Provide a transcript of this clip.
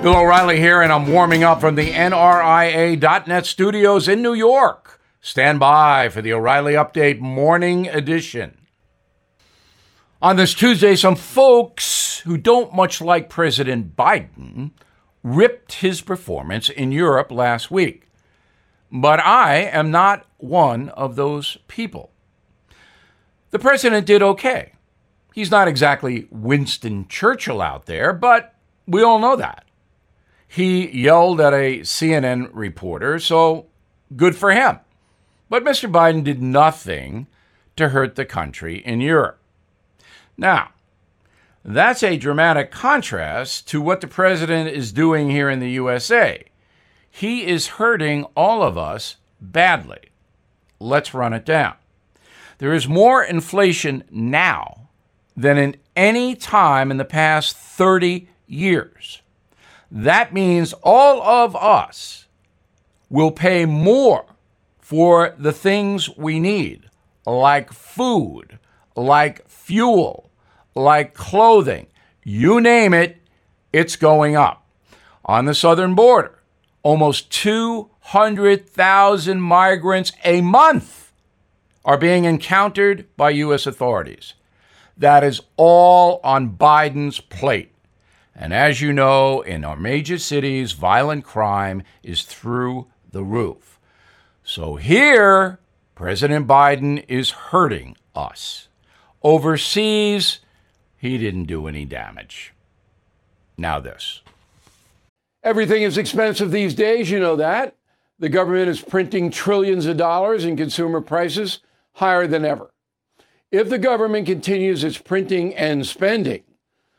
Bill O'Reilly here, and I'm warming up from the NRIA.net studios in New York. Stand by for the O'Reilly Update Morning Edition. On this Tuesday, some folks who don't much like President Biden ripped his performance in Europe last week. But I am not one of those people. The president did okay. He's not exactly Winston Churchill out there, but we all know that. He yelled at a CNN reporter, so good for him. But Mr. Biden did nothing to hurt the country in Europe. Now, that's a dramatic contrast to what the president is doing here in the USA. He is hurting all of us badly. Let's run it down. There is more inflation now than in any time in the past 30 years. That means all of us will pay more for the things we need, like food, like fuel, like clothing. You name it, it's going up. On the southern border, almost 200,000 migrants a month are being encountered by U.S. authorities. That is all on Biden's plate. And as you know, in our major cities, violent crime is through the roof. So here, President Biden is hurting us. Overseas, he didn't do any damage. Now, this. Everything is expensive these days, you know that. The government is printing trillions of dollars and consumer prices higher than ever. If the government continues its printing and spending,